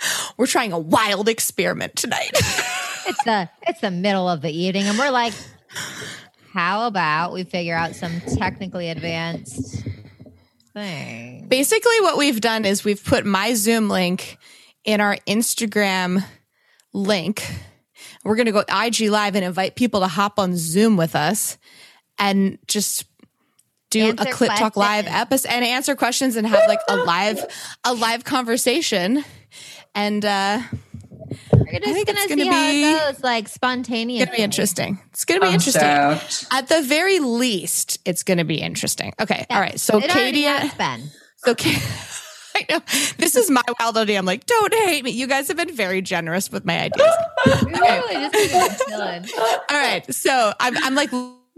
We're trying a wild experiment tonight. it's the it's the middle of the evening, and we're like, how about we figure out some technically advanced thing? Basically, what we've done is we've put my Zoom link in our Instagram link. We're going to go IG live and invite people to hop on Zoom with us and just do Answer a Clit Talk live episode and answer questions and have like a live a live conversation. And uh We're just think gonna, it's see gonna how be- it goes, like spontaneous. it's gonna be interesting. It's gonna be I'm interesting. stoked. At the very least, it's gonna be interesting. Okay. All right. So it Katie has been. So, Ka- I know this is my wild idea. I'm like, don't hate me. You guys have been very generous with my ideas. We just. All right. So I'm, I'm like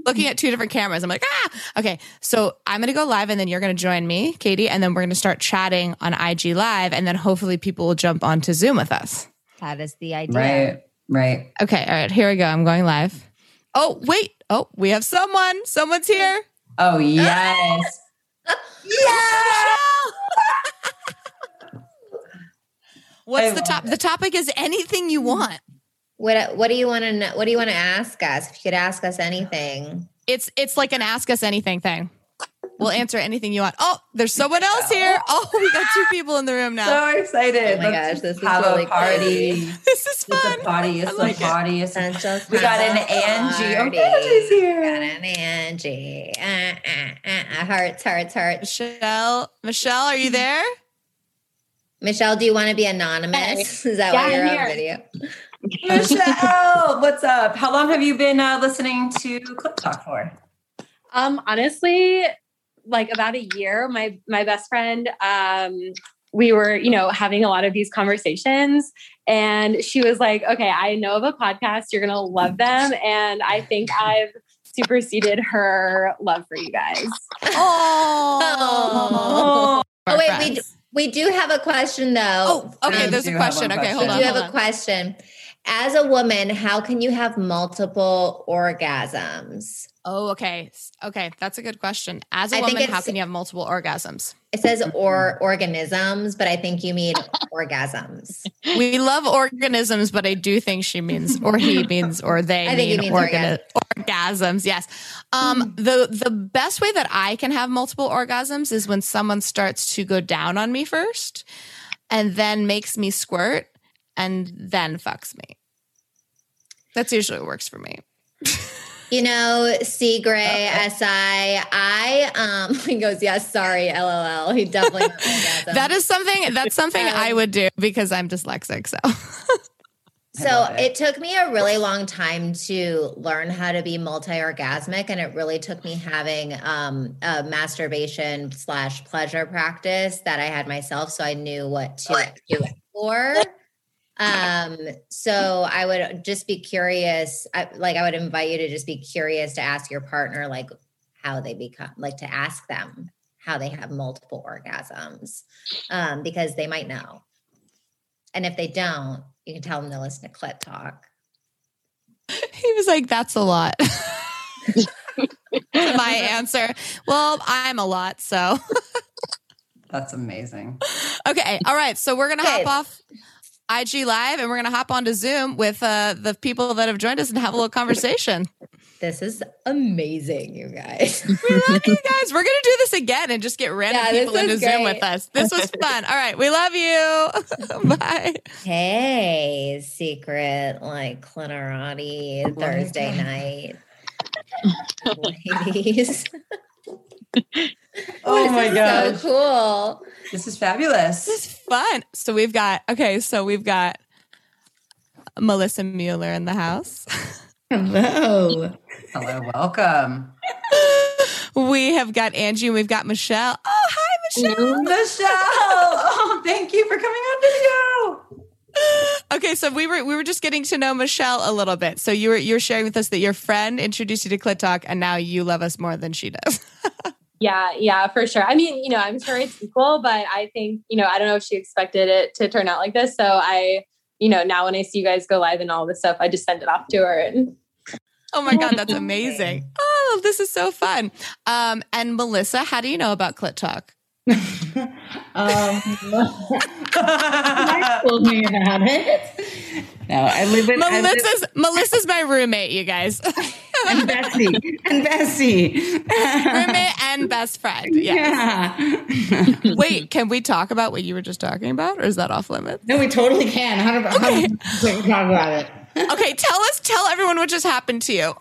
looking at two different cameras. I'm like, ah, okay. So I'm going to go live and then you're going to join me, Katie. And then we're going to start chatting on IG live. And then hopefully people will jump onto Zoom with us. That is the idea. Right, right. Okay. All right. Here we go. I'm going live. Oh, wait. Oh, we have someone. Someone's here. Oh yes. What's I the top? love The topic is anything you want. What What do you want to know? What do you want to ask us? If you could ask us anything. It's it's like an ask us anything thing. We'll answer anything you want. Oh, there's someone else here. Oh, we got two people in the room now. So excited. Oh my Let's gosh, this is have really a party. crazy. This is fun. It's fun. a party. It's I a like it. party. It's a We got an a Angie. Oh, party. Angie's here. We got an Angie. Uh, uh, uh, uh, hearts, hearts, hearts. Michelle, Michelle, are you there? Michelle, do you want to be anonymous? Is that Yeah, why you're I'm on here. video? Michelle, what's up? How long have you been uh, listening to Clit Talk for? Um, honestly, like about a year. My my best friend, um, we were, you know, having a lot of these conversations, and she was like, "Okay, I know of a podcast. You're gonna love them," and I think I've superseded her love for you guys. Oh, Oh, wait, we do, we do have a question though. Oh, okay. There's do a question. Okay, hold on. we do Hold have a question. As a woman, how can you have multiple orgasms? Oh, okay. Okay, that's a good question. As a I woman, how can you have multiple orgasms? It says or organisms, but I think you mean orgasms. We love organisms, but I do think she means, or he means, or they I think he mean means organi- orgasms. Yes. Um, the the best way that I can have multiple orgasms is when someone starts to go down on me first, and then makes me squirt, and then fucks me. That's usually what works for me. You know, C Gray, S I, I um he goes, Yes, sorry, LOL. He definitely. That is something. That's something I would do because I'm dyslexic. So So it. it. took me a really long time to learn how to be multi-orgasmic, and it really took me having um, a masturbation slash pleasure practice that I had myself, so I knew what to do it for. Um, so I would just be curious, I, like I would invite you to just be curious to ask your partner, like how they become, like to ask them how they have multiple orgasms, um, because they might know. And if they don't, you can tell them to listen to Clit Talk. he was like, "That's a lot." My answer. Well, I'm a lot, so That's amazing. okay. All right, so we're gonna Okay. hop off IG Live and we're gonna hop onto Zoom with uh, the people that have joined us and have a little conversation. This is amazing, you guys. We love you guys. We're gonna do this again and just get random Yeah, people into was Zoom with us. This was fun. All right, we love you. Bye. hey, secret like clitorati Thursday night. Ladies. Oh This my is gosh. So cool. This is fabulous. This is fun. So we've got okay. So we've got Melissa Mueller in the house. Hello. Hello, welcome. We have got Angie and we've got Michelle. Oh, hi, Michelle. Michelle. Oh, thank you for coming on video. Okay, so we were we were just getting to know Michelle a little bit. So you were you're sharing with us that your friend introduced you to Clit Talk, and now you love us more than she does. Yeah, yeah, for sure. I mean, you know, I'm sure it's equal, but I think, you know, I don't know if she expected it to turn out like this. So I, you know, now when I see you guys go live and all this stuff, I just send it off to her and oh my god, that's amazing! Oh, this is so fun. Um, and Melissa, how do you know about Clit Talk? um, Mike told me about it. No, I live in I live- Melissa's Melissa's my roommate, you guys. And Bessie and Bessie. roommate and best friend. Yes. Yeah. Wait, can we talk about what you were just talking about, or is that off limits? No, we totally can. 100%, Okay. 100% talk about it. Okay, tell us, tell everyone what just happened to you.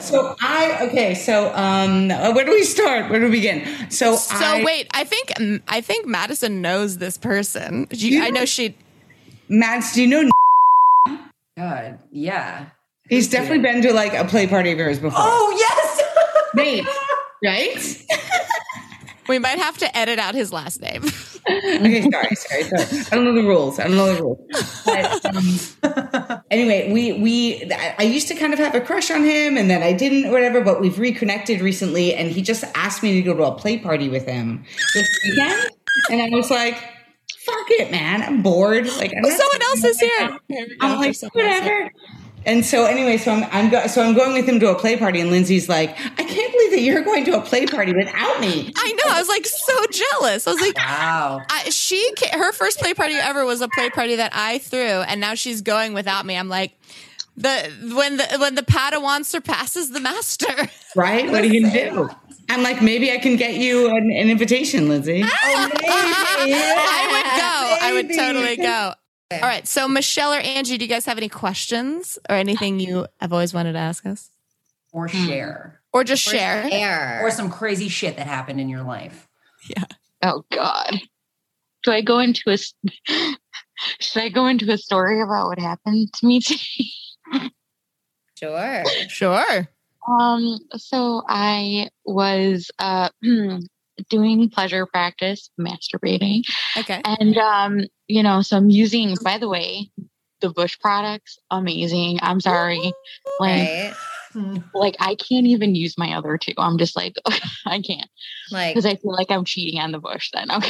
So I okay. So um, where do we start? Where do we begin? So So I, wait, I think I think Madison knows this person. You, You- I know she. Mads, do you know? God, yeah. He's definitely been to like a play party of yours before. Oh yes. Nate, right? We might have to edit out his last name. okay, sorry, sorry, sorry. I don't know the rules. I don't know the rules. But, um, anyway, we we I I used to kind of have a crush on him, and then I didn't, or whatever. But we've reconnected recently, and he just asked me to go to a play party with him this weekend, and I was like, "Fuck it, man! I'm bored. Like, I'm someone else is here. I'm like, whatever. And so anyway, so I'm I'm go- so I'm going with him to a play party, and Lindsay's like, I can't believe that you're going to a play party without me. I know. I was like so jealous. I was like, Wow. I, she her first play party ever was a play party that I threw, and now she's going without me. I'm like, the when the when the Padawan surpasses the master. Right? What are you gonna do? I'm like, maybe I can get you an, an invitation, Lindsay. Oh, I would go. I would totally go. All right. So Michelle or Angie, do you guys have any questions or anything you have always wanted to ask us, Or hmm. share. or just share? Air. Or some crazy shit that happened in your life. Yeah. Oh God. Do I go into a. should I go into a story about what happened to me today? Sure. Sure. Um so I was uh doing pleasure practice, masturbating. Okay. And um, you know, so I'm using by the way, the Bush products, amazing. I'm sorry. Like Right. like I can't even use my other two. I'm just like I can't Like because I feel like I'm cheating on the Bush then.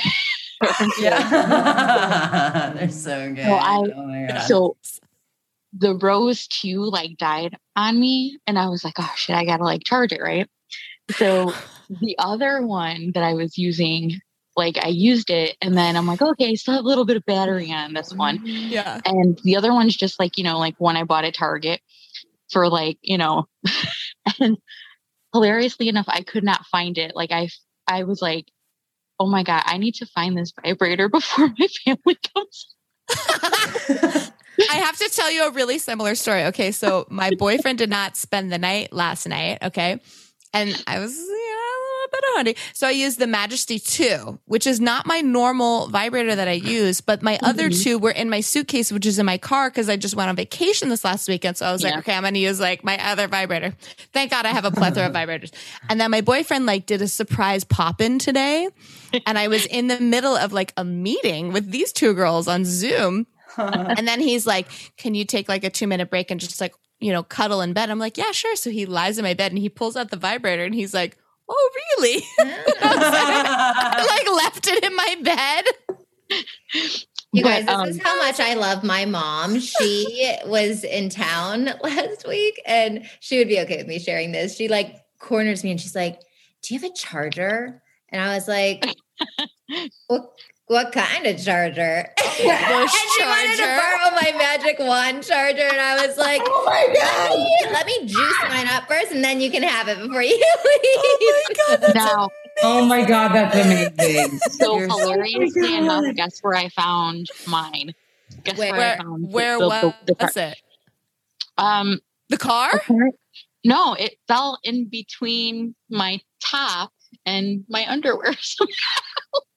Okay. Yeah. They're so good. No, I- oh my god. So the Rose 2 like died on me and I was like, oh shit, I gotta like charge it, right? So the other one that I was using, like I used it and then I'm like, okay, I still have a little bit of battery on this one. Yeah. And the other one's just like, you know, like one I bought at Target for like, you know, and hilariously enough, I could not find it. Like I I was like, oh my God, I need to find this vibrator before my family comes I have to tell you a really similar story. Okay, so my boyfriend did not spend the night last night. Okay, and I was horny, so I use the Majesty Two, which is not my normal vibrator that I use, but my other two were in my suitcase, which is in my car because I just went on vacation this last weekend. So I was like, okay, I'm going to use like my other vibrator. Thank God I have a plethora of vibrators. And then my boyfriend like did a surprise pop in today, and I was in the middle of like a meeting with these two girls on Zoom. And then he's like, Can you take like a two minute break and just like, you know, cuddle in bed? I'm like, Yeah, sure. So he lies in my bed and he pulls out the vibrator and he's like, Oh, really? I like left it in my bed. You guys, But, this is um, how much I love my mom. She was in town last week and she would be okay with me sharing this. She like corners me and she's like, Do you have a charger? And I was like, What what kind of charger? Bush and she wanted to charger. borrow my magic wand charger. And I was like, Oh my let god! me, let me juice mine up first and then you can have it before you leave. Oh my god, now. Oh my god, that's amazing. So You're so- hilariously Oh enough, guess where I found mine? Guess Where- where, Where, I found where the, was the, the, it? um The car? apparent- no, it fell in between my top and my underwear. So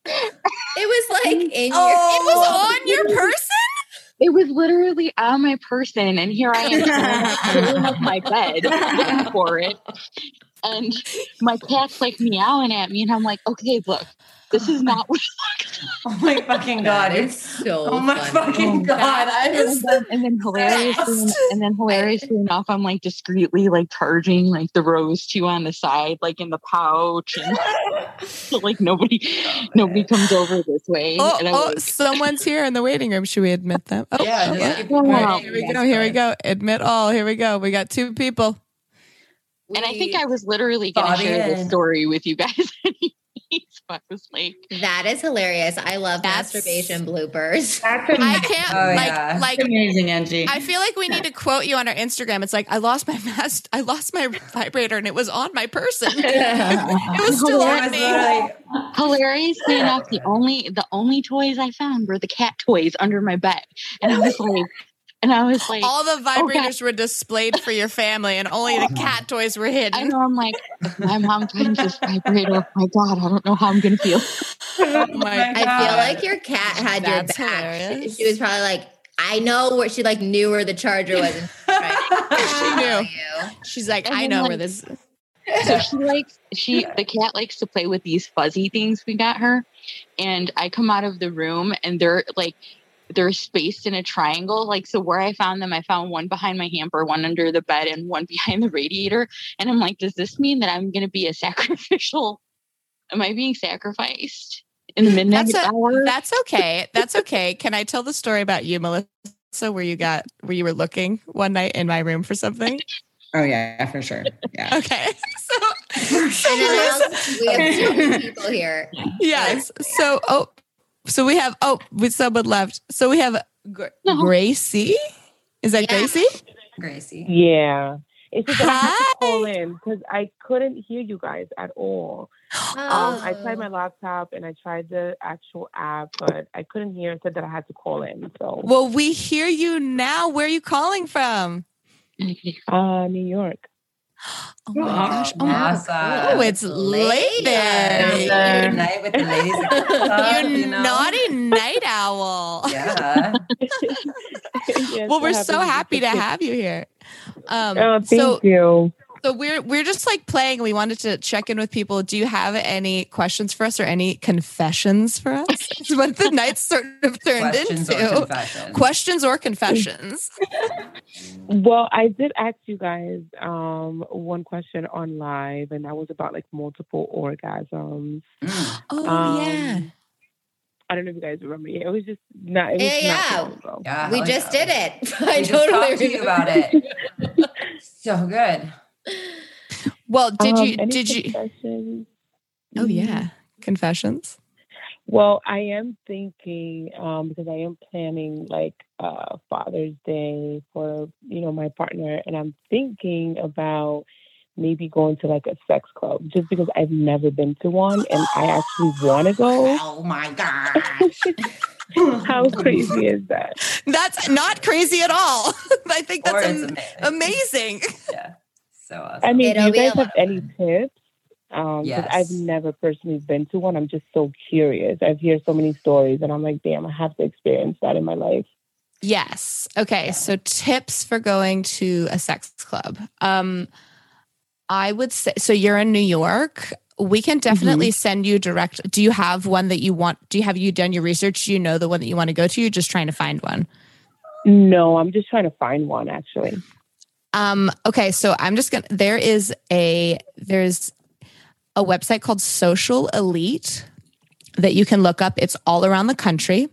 It was like in your Oh. It was on your person? It was literally on my person, and here I am up my bed looking for it. And my cat's like meowing at me, and I'm like, okay, look, this is not what Oh my fucking god! It's so oh my funny. fucking oh god! I and was and then hilariously and then hilariously enough, I'm like discreetly like charging like the rose two on the side, like in the pouch, and so, like nobody oh, nobody comes over this way. Oh, and I'm oh, like, some's here in the waiting room. Should we admit them? Oh, yeah. okay. Just keep Wow. going. Here we go. Here we go. Admit all. Here we go. We got two people. and I think I was literally going to Bobby share this story with you guys. anyway, so I was like, that is hilarious. I love That's- masturbation bloopers. That's I can't Oh, like yeah. like amazing, Angie. I feel like we need to quote you on our Instagram. It's like I lost my mast, I lost my vibrator, and it was on my person. it was still on me. literally- hilariously enough, the only the only toys I found were the cat toys under my bed, and I was like, and I was like, All the Oh, vibrators were displayed for your family, and only the cat toys were hidden. I know, I'm like, my mom finds this vibrator, oh my God, I don't know how I'm gonna feel. Oh my I feel like your cat had That's your back. She, hilarious. she was probably like, I know where she like knew where the charger was. She was trying to She tell knew. She's like, And I know like- where this. So she likes she the cat likes to play with these fuzzy things we got her, and I come out of the room and they're like they're spaced in a triangle. Like so, where I found them, I found one behind my hamper, one under the bed, and one behind the radiator. And I'm like, does this mean that I'm going to be a sacrificial? Am I being sacrificed in the midnight That's a- hour? That's okay. That's okay. Can I tell the story about you, Melissa? Where you got where you were looking one night in my room for something? oh yeah, for sure. Yeah. Okay. So, so Melissa- we have two people here. yes. So oh, so we have oh, with someone left. So we have Gr- No. Gracie. Is that Yeah. Gracie? Gracie. Yeah. It's just that I had to Hi. call in because I couldn't hear you guys at all. Um, I tried Oh. my laptop and I tried the actual app, but I couldn't hear and said that I had to call in. So, Well, we hear you now. Where are you calling from? uh, New York. Oh my gosh. Oh, Massa. oh it's late there. Late. Good night with the ladies. club, You you know? naughty night owl. Yeah. Yes, well, we're so happened happy to have you here. Um, Oh, thank so, you. So we're we're just like playing. We wanted to check in with people. Do you have any questions for us or any confessions for us? It's what the night sort of turned Questions or into. confessions. questions or confessions. Well, I did ask you guys um, one question on live, and that was about like multiple orgasms. Mm. Oh Um, yeah. I don't know if you guys remember. Yeah, it was just not. It was Yeah, not yeah. long ago. Yeah, we hell just yeah. did it. I We just totally talked to you about it. So good. Well, did Um, you any did you? Oh yeah, confessions. Well, I am thinking um, because I am planning like uh, Father's Day for you know my partner, and I'm thinking about maybe going to like a sex club just because I've never been to one, and I actually want to go. Oh my god. How crazy is that? That's not crazy at all. I think that's am- amazing. amazing. Yeah. So awesome. I mean, do It'll you guys have any tips? Um, 'cause Yes. I've never personally been to one. I'm just so curious. I've heard so many stories, and I'm like, damn, I have to experience that in my life. Yes. Okay. So tips for going to a sex club. Um, I would say so. You're in New York. We can definitely send you direct. Do you have one that you want? Do you have you done your research? Do you know the one that you want to go to? You're just trying to find one. No, I'm just trying to find one actually. Um, okay, so I'm just gonna there is a there's a website called Social Elite that you can look up. It's all around the country.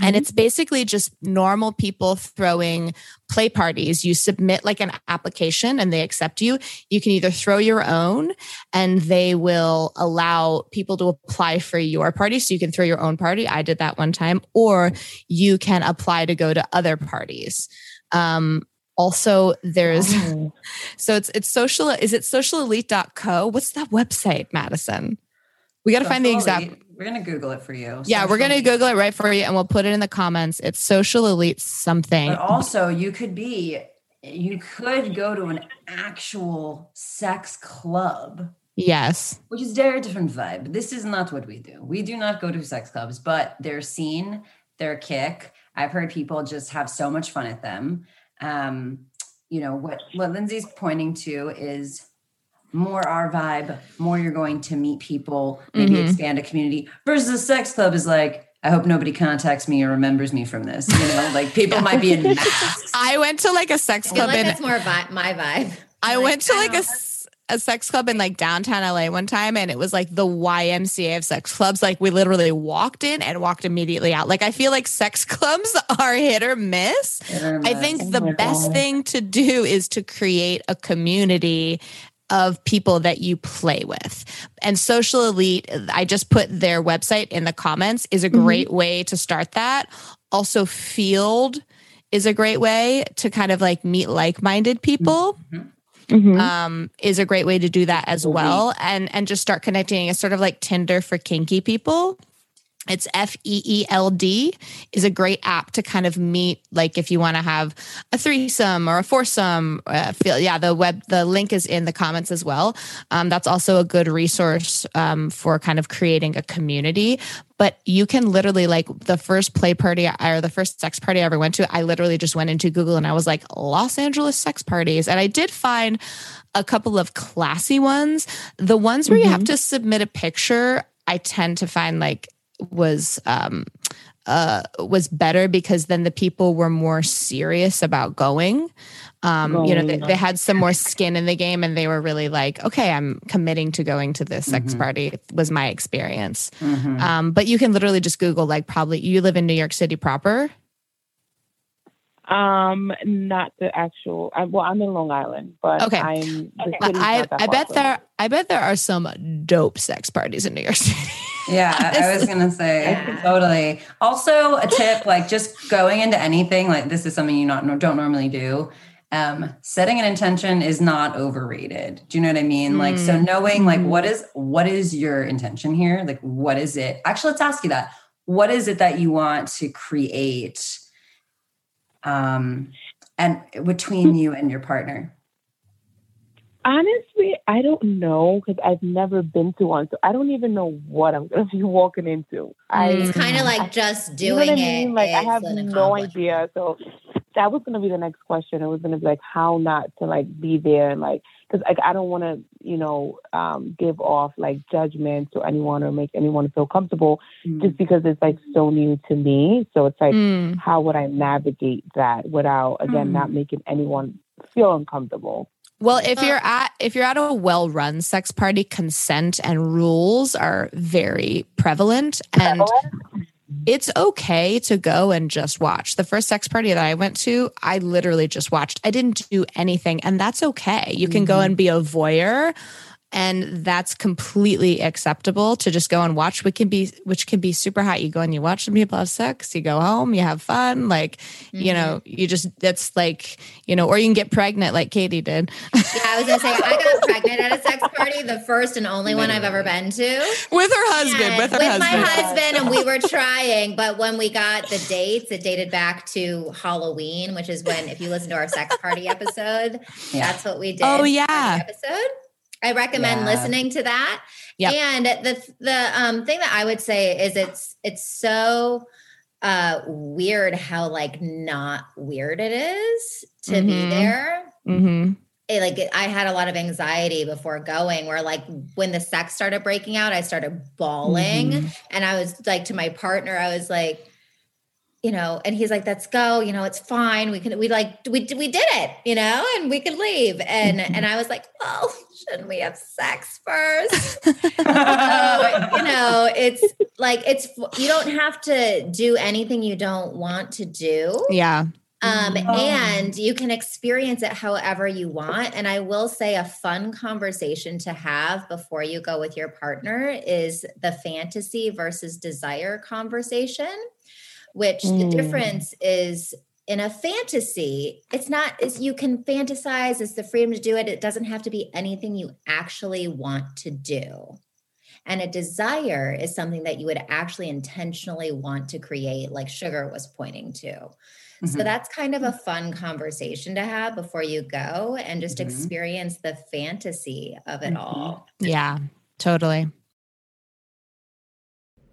And it's basically just normal people throwing play parties. You submit like an application and they accept you. You can either throw your own and they will allow people to apply for your party. So you can throw your own party. I did that one time. Or you can apply to go to other parties. Um, also, there's Oh. so it's it's social. Is it socialelite.co? What's that website, Madison? We got to find the exact. We're gonna Google it for you. Yeah, we're gonna Google it right for you, and we'll put it in the comments. It's social elite something. But also, you could be, you could go to an actual sex club, Yes. which is very different vibe. This is not what we do. We do not go to sex clubs, but their scene, their kick. I've heard people just have so much fun at them. Um, you know what? What Lindsay's pointing to is more our vibe, more you're going to meet people, maybe Mhm. expand a community. Versus a sex club is like, I hope nobody contacts me or remembers me from this. You know, like people might be in masks. I went to like a sex I feel club like in that's more vi- my vibe. I Like, went to like a, don't- s- a sex club in like downtown LA one time and it was like the YMCA of sex clubs. Like we literally walked in and walked immediately out. Like I feel like sex clubs are hit or miss. I think Oh the best God. thing to do is to create a community of people that you play with. And Social Elite, I just put their website in the comments, is a great way to start that. Also, Feeld is a great way to kind of like meet like minded people Mhm. um, is a great way to do that as well. And and just start connecting. It's sort of like tinder for kinky people it's f-e-e-l-d is a great app to kind of meet like if you want to have a threesome or a foursome uh, feel yeah the web the link is in the comments as well um, that's also a good resource um, for kind of creating a community but you can literally like the first play party or the first sex party I ever went to, I literally just went into Google and I was like Los Angeles sex parties. And I did find a couple of classy ones. The ones where you have to submit a picture, I tend to find like was um uh was better because then the people were more serious about going um you know they, they had some more skin in the game and they were really like okay i'm committing to going to this sex Mhm. party was my experience Mhm. um, but you can literally just Google like probably you live in New York City proper. Um, not the actual. I, well, I'm in Long Island, but Okay. I'm. The But city's I not that I bet from there me. I bet there are some dope sex parties in New York City. Yeah, I, I was gonna say Yeah. totally. Also, a tip like just going into anything like this is something you not don't normally do. Um, setting an intention is not overrated. Do you know what I mean? Like, so knowing like what is what is your intention here? Like, what is it? Actually, let's ask you that. What is it that you want to create? Um, and between you and your partner. Honestly, I don't know because I've never been to one, so I don't even know what I'm going to be walking into. I, It's Mm. kind of like just you know what doing I mean? it. Like I have no idea. So that was going to be the next question. It was going to be like how not to like be there and like because like I don't want to you know um, give off like judgment to anyone or make anyone feel comfortable just because it's like so new to me. So it's like Mm. how would I navigate that without again Hmm. not making anyone feel uncomfortable? Well, if uh. you're at if you're at a well-run sex party, consent and rules are very prevalent and it's okay to go and just watch. The first sex party that I went to, I literally just watched. I didn't do anything and that's okay. You can go mm-hmm. and be a voyeur and that's completely acceptable to just go and watch which can be which can be super hot you go and you watch some people have sex you go home you have fun like you mm-hmm. know you just that's like you know or you can get pregnant like katie did Yeah, I was gonna say I got pregnant at a sex party, the first and only one I've ever been to. with her husband And with her with my husband husband, and we were trying. But when we got the dates, it dated back to Halloween, which is when, if you listen to our sex party episode, Yeah. that's what we did. Oh, yeah. episode. I recommend Yeah. listening to that. Yep. And the the um, thing that I would say is it's it's so uh weird how like not weird it is to be Mhm. there mm-hmm. it, like I had a lot of anxiety before going where like when the sex started breaking out I started bawling Mm-hmm. and I was like to my partner I was like you know and he's like let's go you know it's fine we can we like we we did it you know and we could leave and Mm-hmm. and I was like well shouldn't we have sex first so, you know it's like it's you don't have to do anything you don't want to do yeah um, Oh. and you can experience it however you want. And I will say a fun conversation to have before you go with your partner is the fantasy versus desire conversation, which the Mm. difference is in a fantasy, it's not is you can fantasize, it's the freedom to do it. It doesn't have to be anything you actually want to do. And a desire is something that you would actually intentionally want to create, like Sugar was pointing to. So Mhm. that's kind of a fun conversation to have before you go and just Mhm. experience the fantasy of it Mhm. all. yeah totally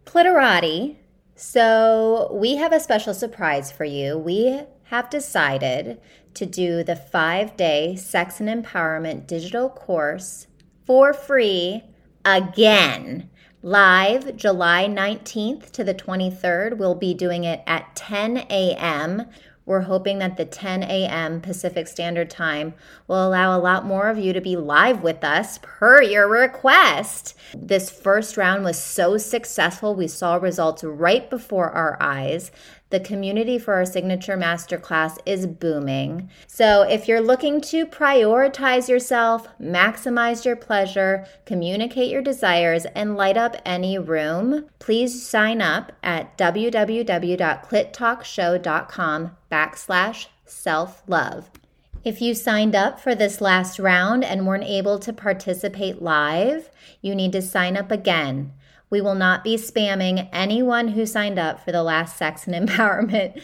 Clitorati. So we have a special surprise for you. We have decided to do the five day sex and empowerment digital course for free again. Live July 19th to the 23rd. We'll be doing it at 10 a.m. We're hoping that the 10 a.m. Pacific Standard Time will allow a lot more of you to be live with us per your request. This first round was so successful, we saw results right before our eyes. The community for our signature masterclass is booming. So, if you're looking to prioritize yourself, maximize your pleasure, communicate your desires, and light up any room, please sign up at www.clittalkshow.com backslash self love. If you signed up for this last round and weren't able to participate live, you need to sign up again. We will not be spamming anyone who signed up for the last Sex and Empowerment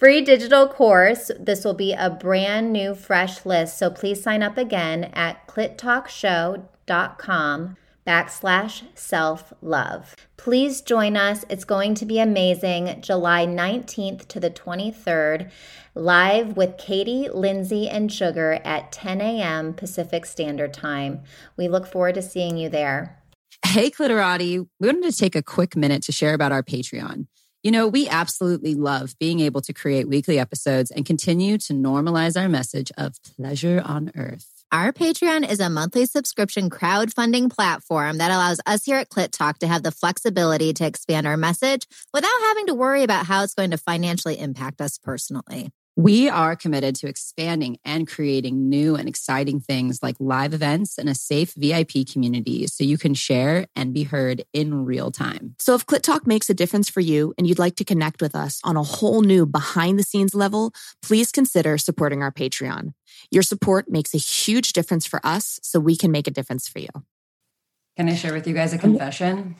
free digital course. This will be a brand new, fresh list. So please sign up again at clittalkshow.com backslash self love. Please join us. It's going to be amazing. July 19th to the 23rd, live with Katie, Lindsay, and Sugar at 10 a.m. Pacific Standard Time. We look forward to seeing you there. Hey, Clitorati, we wanted to take a quick minute to share about our Patreon. You know, we absolutely love being able to create weekly episodes and continue to normalize our message of pleasure on earth. Our Patreon is a monthly subscription crowdfunding platform that allows us here at Clit Talk to have the flexibility to expand our message without having to worry about how it's going to financially impact us personally. We are committed to expanding and creating new and exciting things like live events and a safe VIP community so you can share and be heard in real time. So if Clit Talk makes a difference for you and you'd like to connect with us on a whole new behind the scenes level, please consider supporting our Patreon. Your support makes a huge difference for us so we can make a difference for you. Can I share with you guys a confession?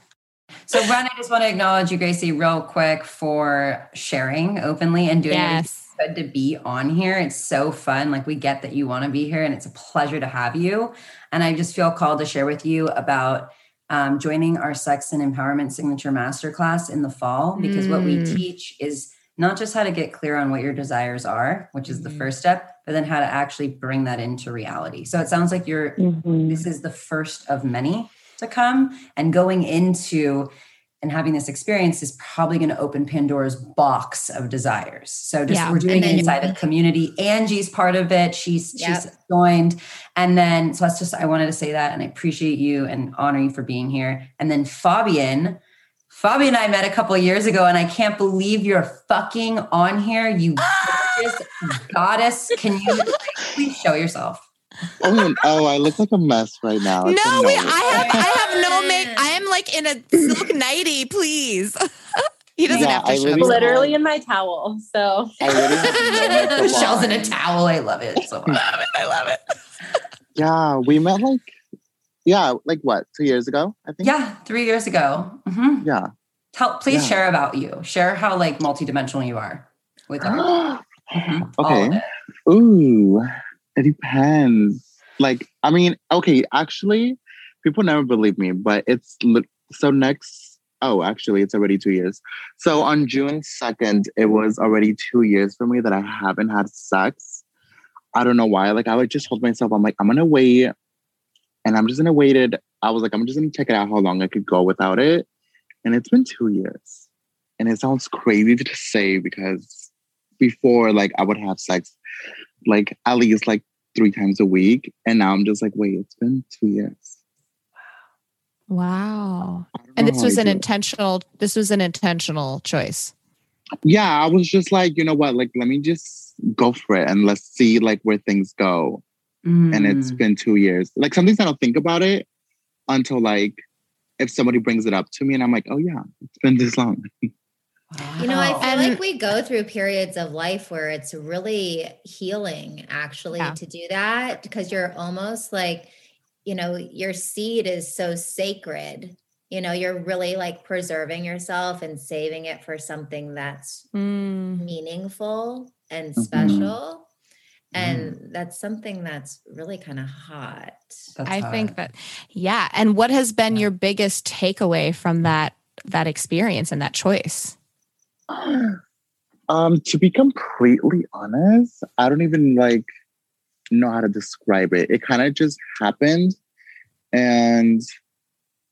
So, Ren, I just want to acknowledge you, Gracie, real quick for sharing openly and doing yes. Good to be on here. It's so fun. Like, we get that you want to be here, and it's a pleasure to have you. And I just feel called to share with you about um, joining our Sex and Empowerment Signature Masterclass in the fall, because mm. what we mm. teach is not just how to get clear on what your desires are, which is the mm. first step, but then how to actually bring that into reality. So, it sounds like you're, mm-hmm. this is the first of many to come and going into and having this experience is probably going to open Pandora's box of desires. So just yeah. we're doing it inside a community. Angie's part of it. She's yep. she's joined. And then so that's just I wanted to say that and I appreciate you and honor you for being here. And then Fabian, Fabian and I met a couple years ago and I can't believe you're fucking on here. You gorgeous goddess. Can you please show yourself? oh, oh, I look like a mess right now. no, wait, I have I have no make. I am like in a silk nighty, please. he doesn't yeah, have to show. Literally in my towel. So Michelle's in a towel. I love it so. I love it. I love it. Yeah, we met like yeah, like what two years ago? I think. Yeah, three years ago. Mm-hmm. Yeah. Tell, please yeah. share about you. Share how like multidimensional you are with her. mm-hmm. Okay. Ooh. It depends. Like, I mean, okay, actually, people never believe me, but it's so next. Oh, actually, it's already two years. So on June 2nd, it was already two years for me that I haven't had sex. I don't know why. Like, I would just hold myself. I'm like, I'm going to wait. And I'm just going to wait it. I was like, I'm just going to check it out how long I could go without it. And it's been two years. And it sounds crazy to say because before, like, I would have sex like at least like three times a week. And now I'm just like, wait, it's been two years. Wow. And this was an intentional, this was an intentional choice. Yeah, I was just like, you know what, like let me just go for it and let's see like where things go. Mm. And it's been two years. Like sometimes I don't think about it until like if somebody brings it up to me and I'm like, oh yeah, it's been this long. You know, I feel and, like we go through periods of life where it's really healing actually yeah. to do that because you're almost like, you know, your seed is so sacred. You know, you're really like preserving yourself and saving it for something that's mm. meaningful and mm-hmm. special. Mm-hmm. And mm. that's something that's really kind of hot. That's I hot. think that, yeah. And what has been your biggest takeaway from that that experience and that choice? Um, to be completely honest, I don't even like know how to describe it. It kind of just happened. and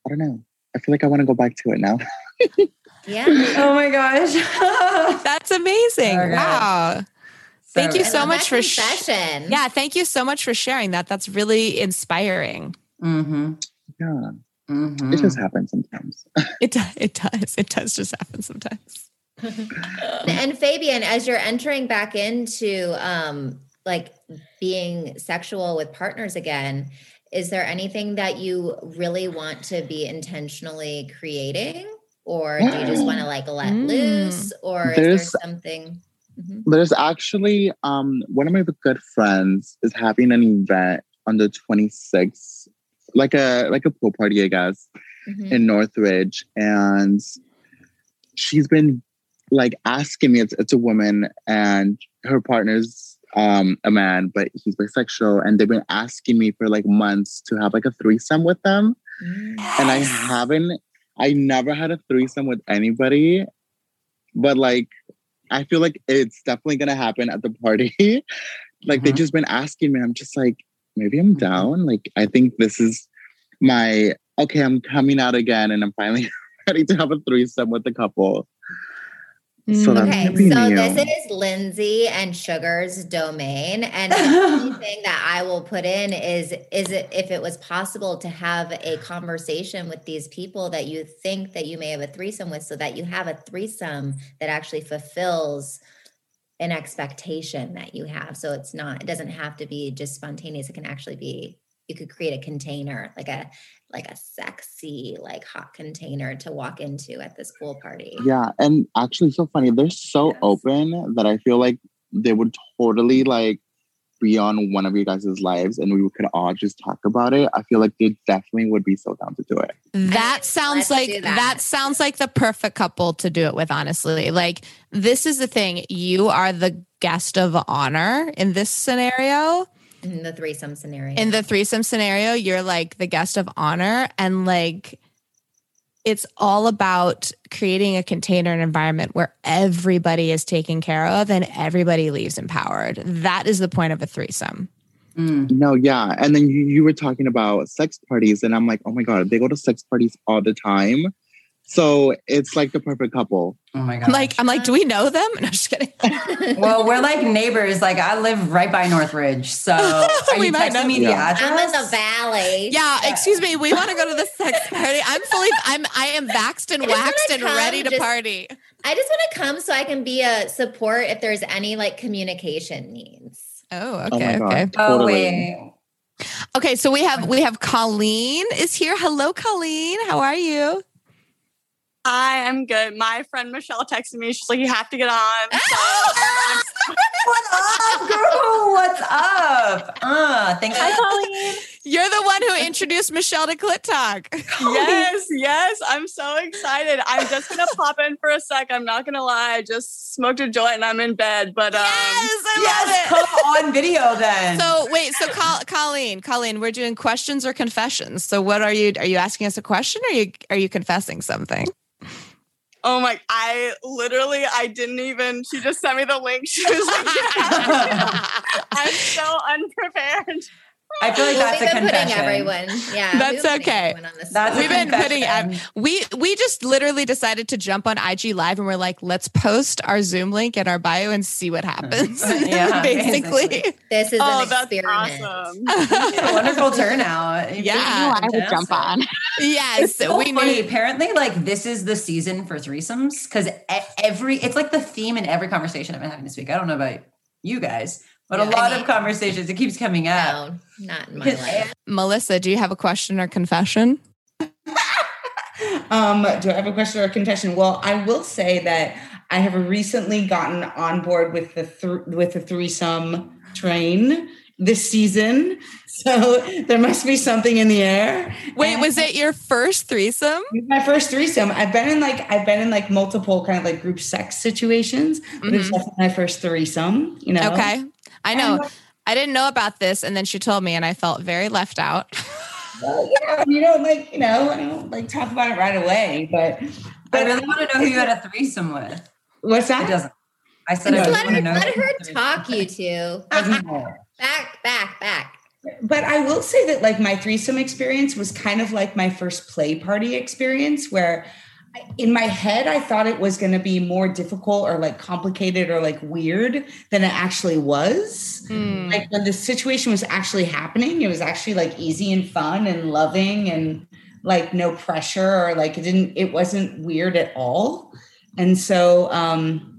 I don't know. I feel like I want to go back to it now. Yeah. Oh my gosh. That's amazing. So good. wow. Thank you so much that for sh- Yeah, thank you so much for sharing that. That's really inspiring. Mm-hmm. Yeah, Mm-hmm. it just happens sometimes. It does. It does. It does just happen sometimes. and Fabian, as you're entering back into um like being sexual with partners again, is there anything that you really want to be intentionally creating? Or do you just want to like let Mm. loose? Or is There's- there something? Mhm. There's actually um one of my good friends is having an event on the 26th, like a like a pool party, I guess, Mhm. in Northridge, and she's been like asking me. It's, it's a woman, and her partner's um a man, but he's bisexual, and they've been asking me for like months to have like a threesome with them, and I haven't. I never had a threesome with anybody, but like I feel like it's definitely gonna happen at the party. like they've Mhm. just been asking me. I'm just like, maybe I'm down. Like I think this is my okay. I'm coming out again, and I'm finally ready to have a threesome with a couple. So Okay, so this is Lindsay and Sugar's domain, and the only thing that I will put in is is it if it was possible to have a conversation with these people that you think that you may have a threesome with, so that you have a threesome that actually fulfills an expectation that you have. So it's not it doesn't have to be just spontaneous. It can actually be you could create a container like a like a sexy like hot container to walk into at this pool party. Yeah, and actually, so funny. They're so Yes. open that I feel like they would totally like be on one of you guys' lives, and we could all just talk about it. I feel like they definitely would be so down to do it. That sounds let's like that. that. sounds like the perfect couple to do it with, honestly. Like this is the thing. You are the guest of honor in this scenario. In the threesome scenario. In the threesome scenario, you're like the guest of honor and like it's all about creating a container and environment where everybody is taken care of and everybody leaves empowered. That is the point of a threesome. Mm. No, yeah. And then you, you were talking about sex parties, and I'm like, oh my God, they go to sex parties all the time. So it's like the perfect couple. Oh my god. like, I'm like, do we know them? No, just kidding. well, we're like neighbors. Like I live right by Northridge. So are We you might texting know. me the Yeah. address? I'm in the valley. Yeah, excuse me. We want to go to the sex party. I'm fully, I'm, I am vaxed and I just wanna waxed and come, ready to just- party. I just want to come so I can be a support if there's any like communication needs. Oh, Oh okay, God. okay, Oh wait. okay. So we have we have Colleen is here. Hello, Colleen. How are you? I am good. My friend Michelle texted me. She's like, "You have to get on." What up, girl? What's up? Uh, thanks. Hi, Colleen. You're the one who introduced Michelle to Clit Talk. yes, yes. I'm so excited. I'm just gonna pop in for a sec. I'm not gonna lie. I just smoked a joint and I'm in bed. But um, yes, I Yes, love it. come on video then. So wait, so Col- Colleen, Colleen, we're doing questions or confessions. So what are you? Are you asking us a question, or are you are you confessing something? Oh my, I literally, I didn't even. She just sent me the link. She was like, "I'm so unprepared." I feel like that's we've a been putting confession. everyone. Yeah, That's we've been putting okay. on the That's We've been putting confession. we we just literally decided to jump on IG live and we're like, let's post our Zoom link in our bio and see what happens. Yeah, basically. basically. This is oh, an experiment. Awesome. Wonderful turnout. Yeah. I would jump on. yes, It's so we funny. knew. Apparently, like this is the season for threesomes because every it's like the theme in every conversation I've been having this week. I don't know about you guys, but a lot I of conversations it keeps coming up. No, not in my life. Melissa, do you have a question or confession? Um, do I have a question or a confession? Well, I will say that I have recently gotten on board with the th- with the threesome train this season. So there must be something in the air. Wait, And- was it your first threesome? my first threesome. I've been in like I've been in like multiple kind of like group sex situations, but it was Mhm. definitely my first threesome. You know, Okay. I know. And- I didn't know about this and then she told me and I felt very left out. Well, yeah, you don't like you know I don't like talk about it right away, but I really want to know who you had a threesome with. what's It that? doesn't. I said I Just let her, know. let her had a threesome talk, you with. two. Back, back, back. But I will say that like my threesome experience was kind of like my first play party experience where in my head I thought it was going to be more difficult or like complicated or like weird than it actually was. Hmm. Like when the situation was actually happening, it was actually like easy and fun and loving and like no pressure or like it didn't it wasn't weird at all. And so um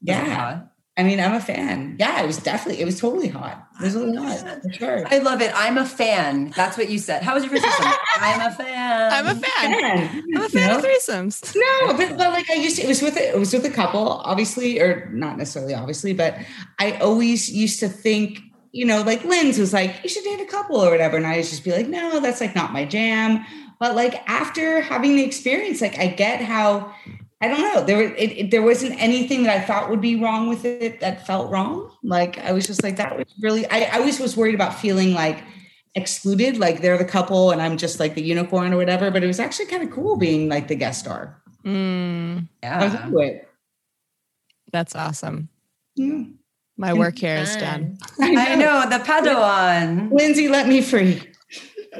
yeah. I mean, I'm a fan. Yeah, it was definitely, it was totally hot. It was really hot, for sure. I love it. I'm a fan. That's what you said. How was your first threesome? I'm a fan. I'm a fan. Fan. I'm a fan No? of threesomes. No, but, but like I used to, it was with a, it was with a couple, obviously, or not necessarily obviously, but I always used to think, you know, like Lynn's was like, you should date a couple or whatever. And I used just be like, no, that's like not my jam. But like after having the experience, like I get how I don't know. There, was- it, it, there wasn't anything that I thought would be wrong with it that felt wrong. Like I was just like that was really. I, I always was worried about feeling like excluded, like they're the couple and I'm just like the unicorn or whatever. But it was actually kind of cool being like the guest star. Mm, I was into it. that's awesome. Yeah. My work here is done. I know the Padawan. Lindsay, let me free.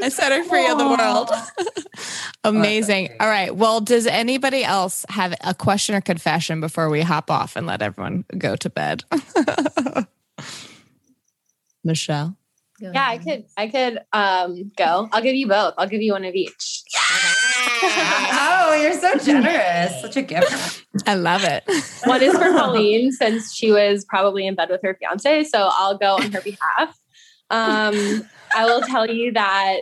I set her free of the world. Amazing. All right. Well, does anybody else have a question or confession before we hop off and let everyone go to bed? Michelle. Yeah, I could I could um go. I'll give you both. I'll give you one of each. Oh, you're so generous. Such a gift. I love it. One is for Pauline since she was probably in bed with her fiance, so I'll go on her behalf. Um, I will tell you that.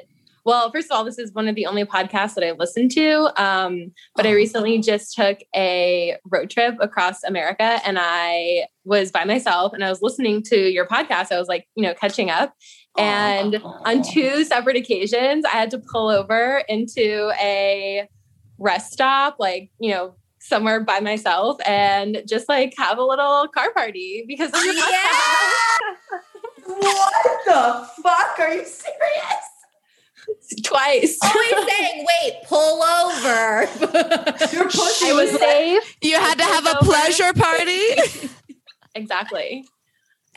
Well, first of all, this is one of the only podcasts that I listen to. Um, but I recently just took a road trip across America, and I was by myself, and I was listening to your podcast. I was like, you know, catching up. And on two separate occasions, I had to pull over into a rest stop, like, you know, somewhere by myself and just like have a little car party because of your podcast. What the fuck? Are you serious? Twice. Always saying, wait, pull over. Your pussy I was safe. You had to have a pleasure party. Exactly.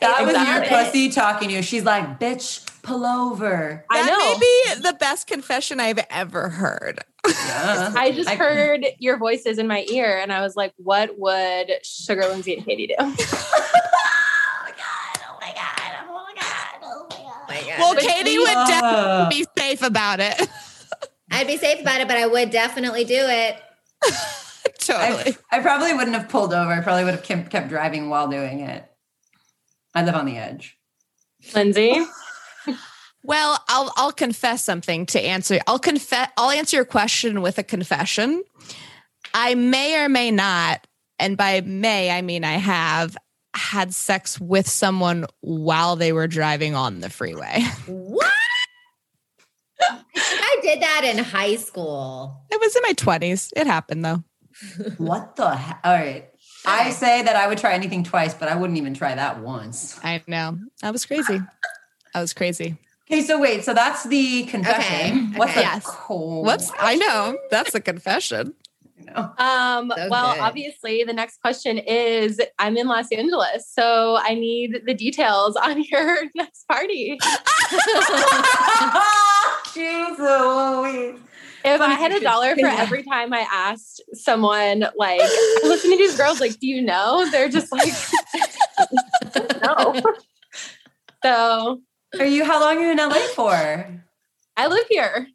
That was your pussy talking to you. She's like, bitch, pull over. I That know. may be the best confession I've ever heard. Yeah. I just I- heard your voices in my ear and I was like, what would Sugar Lindsay and Katie do? My God. Well, Katie would Uh, definitely be safe about it. I'd be safe about it, but I would definitely do it. totally. I, I probably wouldn't have pulled over. I probably would have kept, kept driving while doing it. I live on the edge. Lindsay? Well, I'll I'll confess something to answer. I'll confess. I'll answer your question with a confession. I may or may not, and by may I mean I have had sex with someone while they were driving on the freeway. What? I think I did that in high school. It was in my twenties. It happened though. What the heck? All right. I say that I would try anything twice, but I wouldn't even try that once. I know. I was crazy. I was crazy. Okay, so wait, so that's the confession. Okay, What's okay. the Yes. cold? What's I know. That's a confession. You know? Um, So well, good. obviously, the next question is I'm in Los Angeles, so I need the details on your next party. Jesus Louise. If I had a dollar for every time I asked someone, like, I listen to these girls, like, do you know? They're just like, no. So Are you how long are you in LA for? I live here.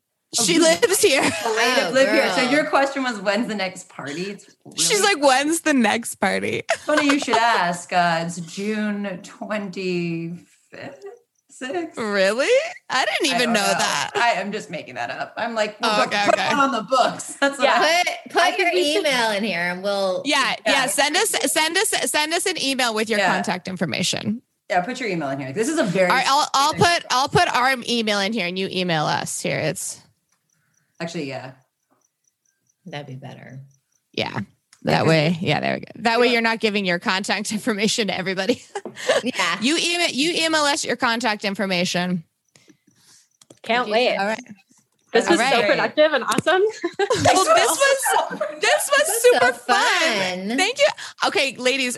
She lives here. Oh, live here. So your question was when's the next party? It's really She's like, when's the next party? funny you should ask. Uh, it's June 25th, 6th. Really? I didn't even don't know, that. I am just making that up. I'm like, Oh, okay, put okay. one on the books. That's Yeah. I- Put put your email in here and we'll Yeah, yeah. Yeah. Send us send us send us an email with your Yeah. contact information. yeah, put your email in here. This is a very All right, I'll I'll put I'll put our email in here and you email us. Here it's actually, yeah. that'd be better. yeah. That way, yeah, there we go. That way you're not giving your contact information to everybody. Yeah. you email you email us your contact information. Can't wait. All right. This All was so productive and awesome. Well, this was this was super so fun. fun. Thank you. Okay, ladies,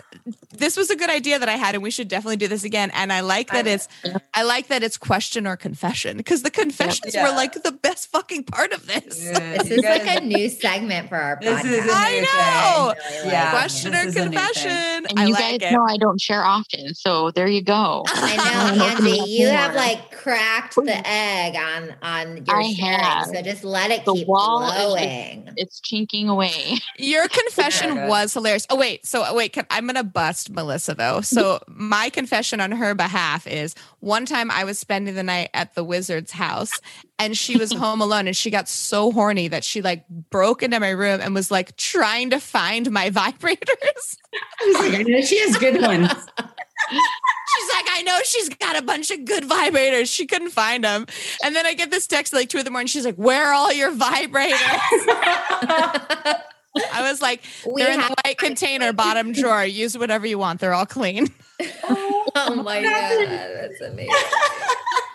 this was a good idea that I had, and we should definitely do this again. And I like that it's, I like that it's question or confession because the confessions Yeah. were like the best fucking part of this. This You is like a new segment for our This podcast. is a new I know. thing. Really like Yeah. question this or is a new thing. confession. And I you like guys it. know I don't share often, so there you go. I know, opening Angie. up You have like cracked the egg on on your I sharing, have. so just let it The keep wall is just- It's chinking away. Your confession was hilarious. Oh wait, so wait, can, I'm gonna bust Melissa though. So my confession on her behalf is one time I was spending the night at the wizard's house and she was home alone and she got so horny that she like broke into my room and was like trying to find my vibrators. I was like, I know she has good ones. She's like, I know she's got a bunch of good vibrators. She couldn't find them. And then I get this text like two in the morning. She's like, Where are all your vibrators? I was like, We They're in the white container, bottom drawer. Use whatever you want. They're all clean. oh my god, that's amazing.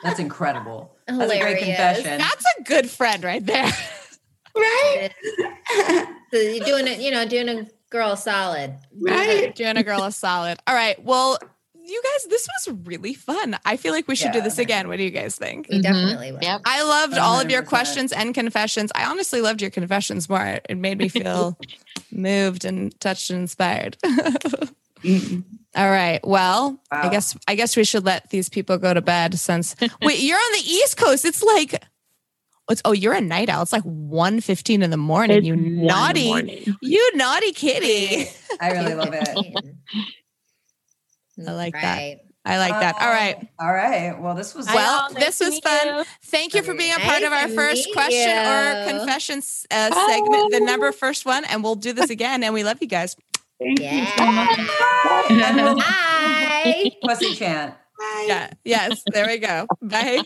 That's incredible. That's a great Hilarious. confession. That's a good friend right there. Right? So you're doing it, you know, doing a girl solid. Right? Doing a girl a solid. All right. Well, you guys, this was really fun. I feel like we should do this again. What do you guys think? We Mhm. definitely will. Yep. I loved all of your questions and confessions. I honestly loved your confessions more. It made me feel moved and touched and inspired. Mm. All right. Well, I guess I guess we should let these people go to bed since wait, you're on the East Coast. It's like it's oh, you're a night owl. It's like 1.15 in the morning. It's you one in the naughty, morning. you naughty kitty. I really love it. I like that. I like that. All right. Uh, All right. Well, this was Well, Nice this was fun. you. Thank you for being a part of our first meet question or you. confession uh, segment, the number first one, and we'll do this again. And we love you guys. Thank you Yeah. so much. And we'll- Hi. pussy chant. Yeah. Yes. There we go. Bye.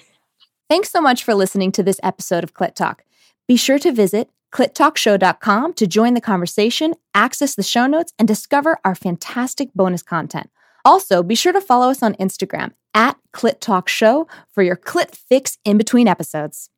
Thanks so much for listening to this episode of Clit Talk. Be sure to visit clittalkshow.com to join the conversation, access the show notes, and discover our fantastic bonus content. Also, be sure to follow us on Instagram at Clit Talk Show for your clit fix in between episodes.